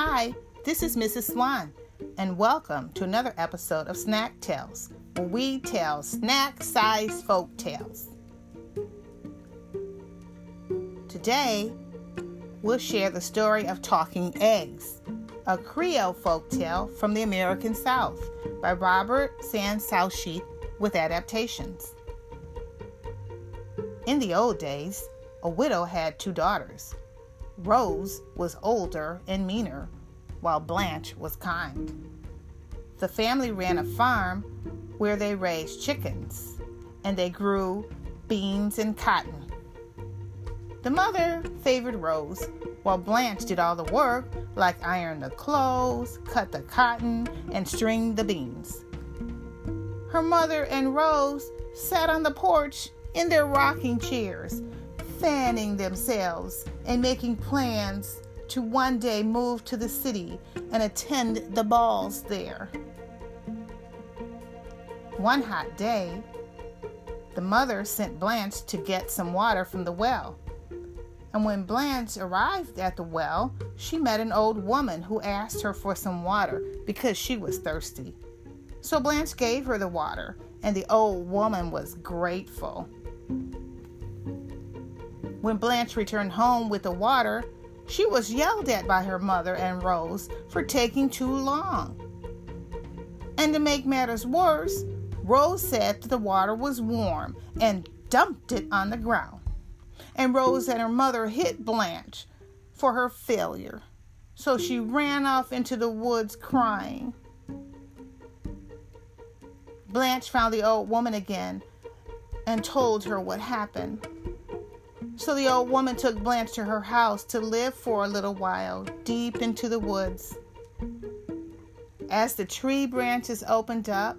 Hi, this is Mrs. Swan, and welcome to another episode of Snack Tales, where we tell snack sized folk tales. Today, we'll share the story of Talking Eggs, a Creole folk tale from the American South by Robert San Souci with adaptations. In the old days, a widow had two daughters. Rose was older and meaner, while Blanche was kind. The family ran a farm where they raised chickens and they grew beans and cotton. The mother favored Rose, while Blanche did all the work, like iron the clothes, cut the cotton, and string the beans. Her mother and Rose sat on the porch in their rocking chairs, fanning themselves and making plans to one day move to the city and attend the balls there. One hot day, the mother sent Blanche to get some water from the well. And when Blanche arrived at the well, she met an old woman who asked her for some water because she was thirsty. So Blanche gave her the water, and the old woman was grateful. When Blanche returned home with the water, she was yelled at by her mother and Rose for taking too long. And to make matters worse, Rose said that the water was warm and dumped it on the ground. And Rose and her mother hit Blanche for her failure. So she ran off into the woods crying. Blanche found the old woman again and told her what happened. So the old woman took Blanche to her house to live for a little while, deep into the woods. As the tree branches opened up,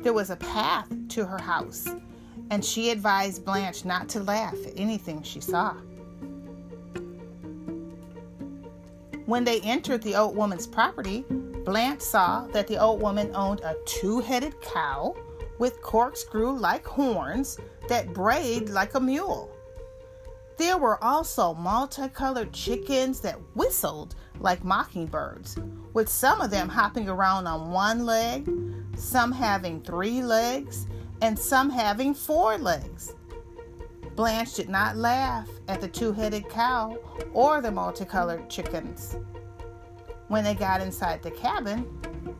there was a path to her house, and she advised Blanche not to laugh at anything she saw. When they entered the old woman's property, Blanche saw that the old woman owned a two headed cow with corkscrew like horns that brayed like a mule. There were also multicolored chickens that whistled like mockingbirds, with some of them hopping around on one leg, some having three legs, and some having four legs. Blanche did not laugh at the two headed cow or the multicolored chickens. When they got inside the cabin,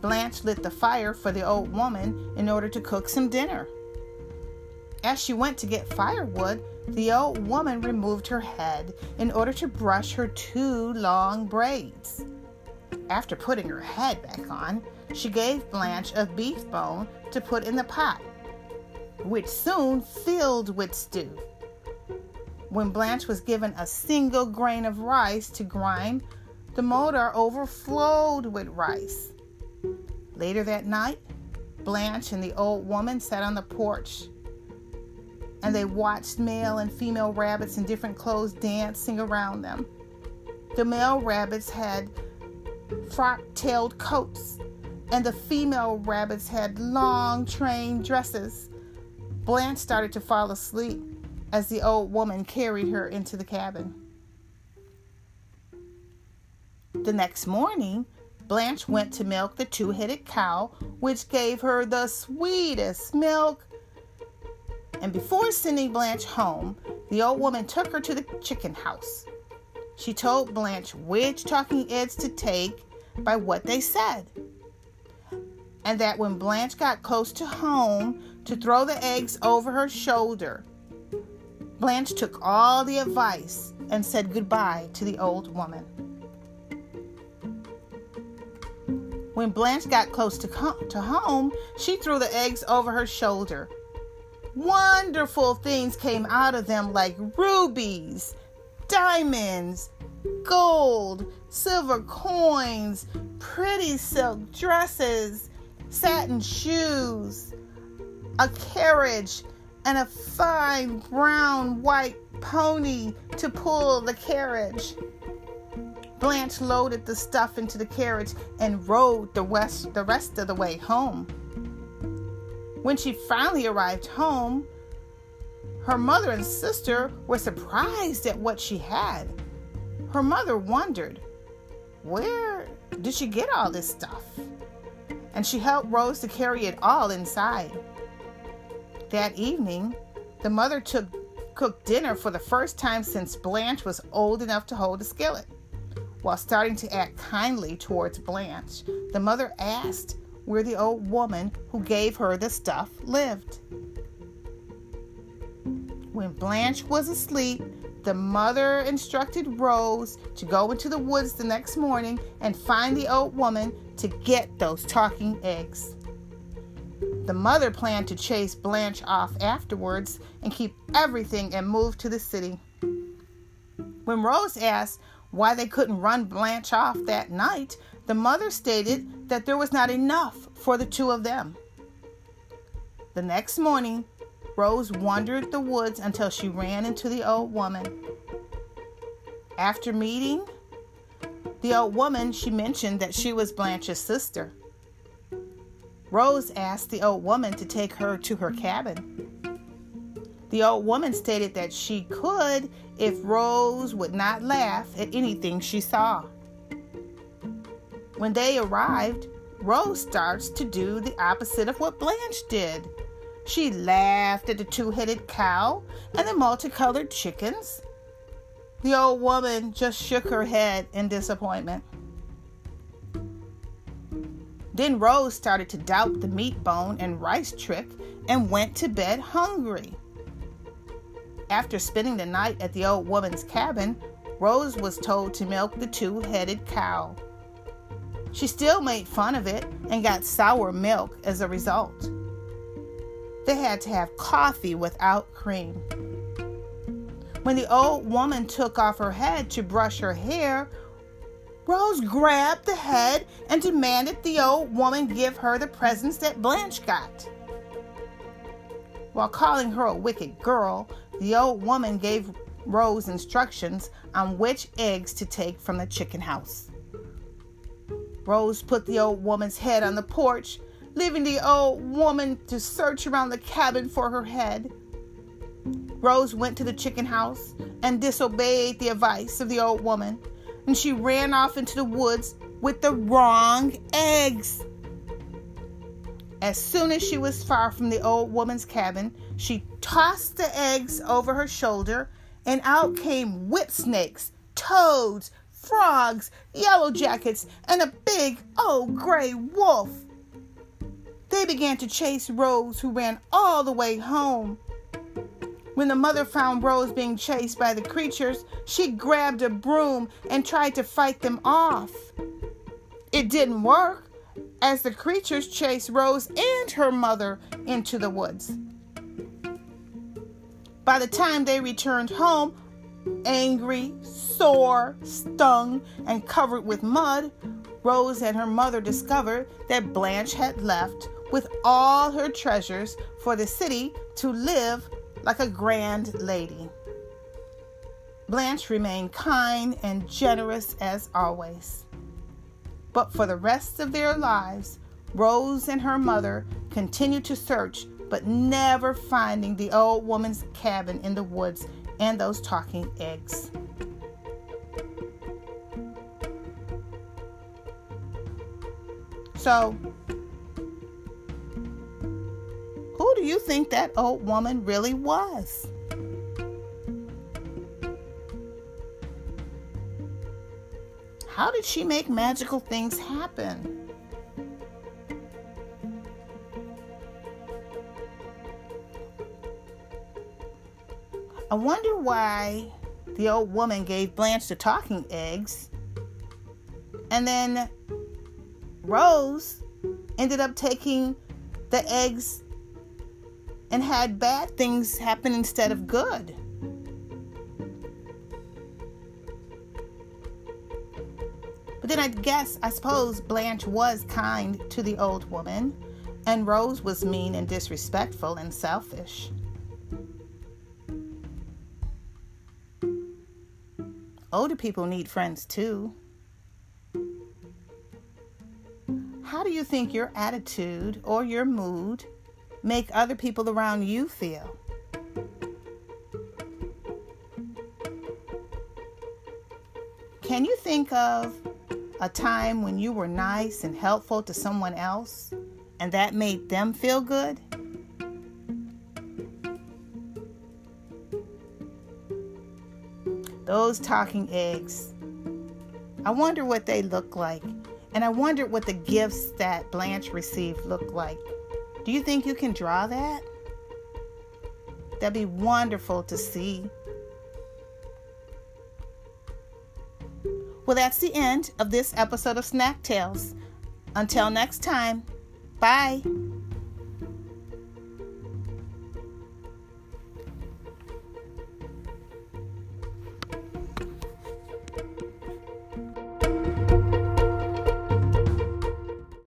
Blanche lit the fire for the old woman in order to cook some dinner. As she went to get firewood, the old woman removed her head in order to brush her two long braids. After putting her head back on, she gave Blanche a beef bone to put in the pot, which soon filled with stew. When Blanche was given a single grain of rice to grind, the motor overflowed with rice. Later that night, Blanche and the old woman sat on the porch and they watched male and female rabbits in different clothes dancing around them. The male rabbits had frock tailed coats, and the female rabbits had long train dresses. Blanche started to fall asleep as the old woman carried her into the cabin. The next morning, Blanche went to milk the two headed cow, which gave her the sweetest milk and before sending Blanche home, the old woman took her to the chicken house. She told Blanche which talking eggs to take by what they said. And that when Blanche got close to home, to throw the eggs over her shoulder. Blanche took all the advice and said goodbye to the old woman. When Blanche got close to, to home, she threw the eggs over her shoulder Wonderful things came out of them like rubies, diamonds, gold, silver coins, pretty silk dresses, satin shoes, a carriage, and a fine brown white pony to pull the carriage. Blanche loaded the stuff into the carriage and rode the rest, the rest of the way home. When she finally arrived home, her mother and sister were surprised at what she had. Her mother wondered, where did she get all this stuff? And she helped Rose to carry it all inside. That evening, the mother took cooked dinner for the first time since Blanche was old enough to hold a skillet. While starting to act kindly towards Blanche, the mother asked where the old woman who gave her the stuff lived. When Blanche was asleep, the mother instructed Rose to go into the woods the next morning and find the old woman to get those talking eggs. The mother planned to chase Blanche off afterwards and keep everything and move to the city. When Rose asked why they couldn't run Blanche off that night, the mother stated that there was not enough for the two of them. The next morning, Rose wandered the woods until she ran into the old woman. After meeting the old woman, she mentioned that she was Blanche's sister. Rose asked the old woman to take her to her cabin. The old woman stated that she could if Rose would not laugh at anything she saw. When they arrived, Rose starts to do the opposite of what Blanche did. She laughed at the two headed cow and the multicolored chickens. The old woman just shook her head in disappointment. Then Rose started to doubt the meat bone and rice trick and went to bed hungry. After spending the night at the old woman's cabin, Rose was told to milk the two headed cow. She still made fun of it and got sour milk as a result. They had to have coffee without cream. When the old woman took off her head to brush her hair, Rose grabbed the head and demanded the old woman give her the presents that Blanche got. While calling her a wicked girl, the old woman gave Rose instructions on which eggs to take from the chicken house. Rose put the old woman's head on the porch leaving the old woman to search around the cabin for her head. Rose went to the chicken house and disobeyed the advice of the old woman, and she ran off into the woods with the wrong eggs. As soon as she was far from the old woman's cabin, she tossed the eggs over her shoulder, and out came whip snakes, toads, frogs, yellow jackets, and a big old gray wolf. They began to chase Rose, who ran all the way home. When the mother found Rose being chased by the creatures, she grabbed a broom and tried to fight them off. It didn't work, as the creatures chased Rose and her mother into the woods. By the time they returned home, angry, sore, stung, and covered with mud, Rose and her mother discovered that Blanche had left with all her treasures for the city to live like a grand lady. Blanche remained kind and generous as always. But for the rest of their lives, Rose and her mother continued to search, but never finding the old woman's cabin in the woods and those talking eggs. So, who do you think that old woman really was? How did she make magical things happen? I wonder why the old woman gave Blanche the talking eggs and then Rose ended up taking the eggs and had bad things happen instead of good. But then I guess, I suppose Blanche was kind to the old woman, and Rose was mean and disrespectful and selfish. Older people need friends too. How do you think your attitude or your mood make other people around you feel. Can you think of a time when you were nice and helpful to someone else and that made them feel good? Those talking eggs. I wonder what they look like. And I wonder what the gifts that Blanche received look like. Do you think you can draw that? That'd be wonderful to see. Well, that's the end of this episode of Snack Tales. Until next time, bye.